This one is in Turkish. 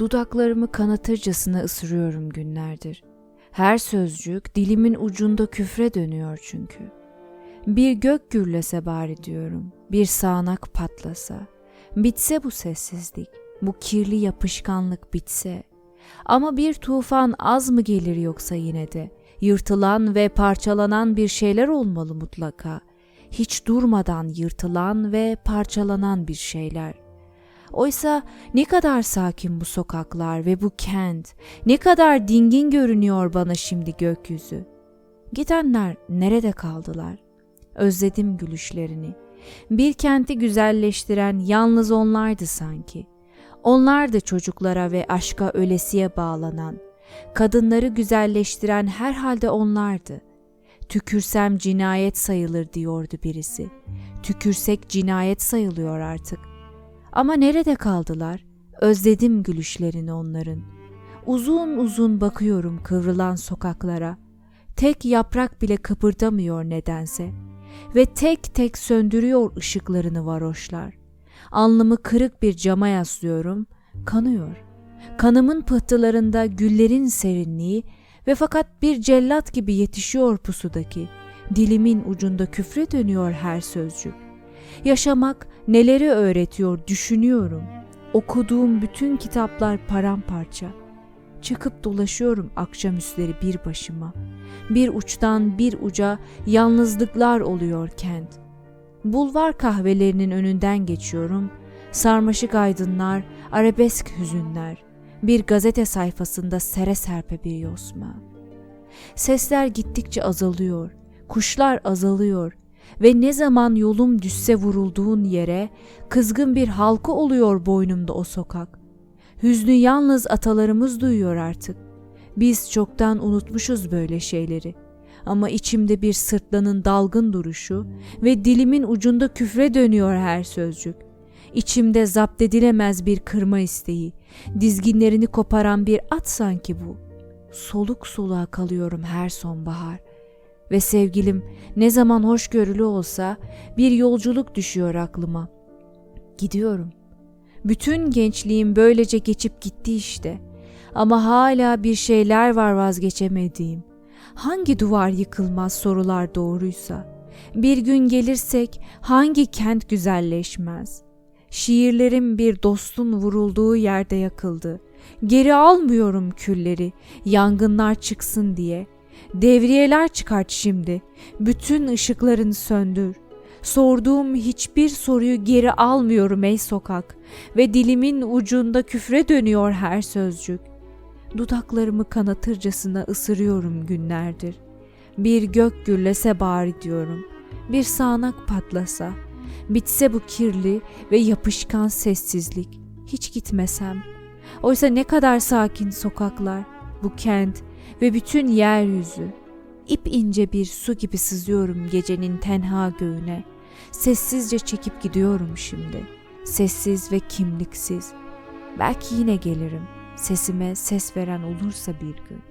Dudaklarımı kanatırcasına ısırıyorum günlerdir. Her sözcük dilimin ucunda küfre dönüyor çünkü. Bir gök gürlese bari diyorum, bir sağanak patlasa. Bitse bu sessizlik, bu kirli yapışkanlık bitse. Ama bir tufan az mı gelir yoksa yine de? Yırtılan ve parçalanan bir şeyler olmalı mutlaka. Hiç durmadan yırtılan ve parçalanan bir şeyler. Oysa ne kadar sakin bu sokaklar ve bu kent, ne kadar dingin görünüyor bana şimdi gökyüzü. Gidenler nerede kaldılar? Özledim gülüşlerini. Bir kenti güzelleştiren yalnız onlardı sanki. Onlar da çocuklara ve aşka ölesiye bağlanan, kadınları güzelleştiren herhalde onlardı. Tükürsem cinayet sayılır diyordu birisi. Tükürsek cinayet sayılıyor artık. Ama nerede kaldılar? Özledim gülüşlerini onların. Uzun uzun bakıyorum kıvrılan sokaklara. Tek yaprak bile kıpırdamıyor nedense. Ve tek tek söndürüyor ışıklarını varoşlar. Alnımı kırık bir cama yaslıyorum, kanıyor. Kanımın pıhtılarında güllerin serinliği ve fakat bir cellat gibi yetişiyor pusudaki. Dilimin ucunda küfre dönüyor her sözcük. Yaşamak neleri öğretiyor düşünüyorum. Okuduğum bütün kitaplar paramparça. Çıkıp dolaşıyorum akşamüstleri bir başıma. Bir uçtan bir uca yalnızlıklar oluyor kent. Bulvar kahvelerinin önünden geçiyorum. Sarmaşık aydınlar, arabesk hüzünler. Bir gazete sayfasında sere serpe bir yosma. Sesler gittikçe azalıyor. Kuşlar azalıyor ve ne zaman yolum düşse vurulduğun yere kızgın bir halka oluyor boynumda o sokak. Hüznü yalnız atalarımız duyuyor artık. Biz çoktan unutmuşuz böyle şeyleri. Ama içimde bir sırtlanın dalgın duruşu ve dilimin ucunda küfre dönüyor her sözcük. İçimde zapt edilemez bir kırma isteği, dizginlerini koparan bir at sanki bu. Soluk soluğa kalıyorum her sonbahar. Ve sevgilim ne zaman hoşgörülü olsa bir yolculuk düşüyor aklıma. Gidiyorum. Bütün gençliğim böylece geçip gitti işte. Ama hala bir şeyler var vazgeçemediğim. Hangi duvar yıkılmaz sorular doğruysa. Bir gün gelirsek hangi kent güzelleşmez? Şiirlerim bir dostun vurulduğu yerde yakıldı. Geri almıyorum külleri, yangınlar çıksın diye. Devriyeler çıkart şimdi. Bütün ışıklarını söndür. Sorduğum hiçbir soruyu geri almıyorum ey sokak ve dilimin ucunda küfre dönüyor her sözcük. Dudaklarımı kanatırcasına ısırıyorum günlerdir. Bir gök gürlese bari diyorum. Bir sağanak patlasa. Bitse bu kirli ve yapışkan sessizlik. Hiç gitmesem. Oysa ne kadar sakin sokaklar, bu kent ve bütün yeryüzü. İp ince bir su gibi sızıyorum gecenin tenha göğüne. Sessizce çekip gidiyorum şimdi. Sessiz ve kimliksiz. Belki yine gelirim. Sesime ses veren olursa bir gün.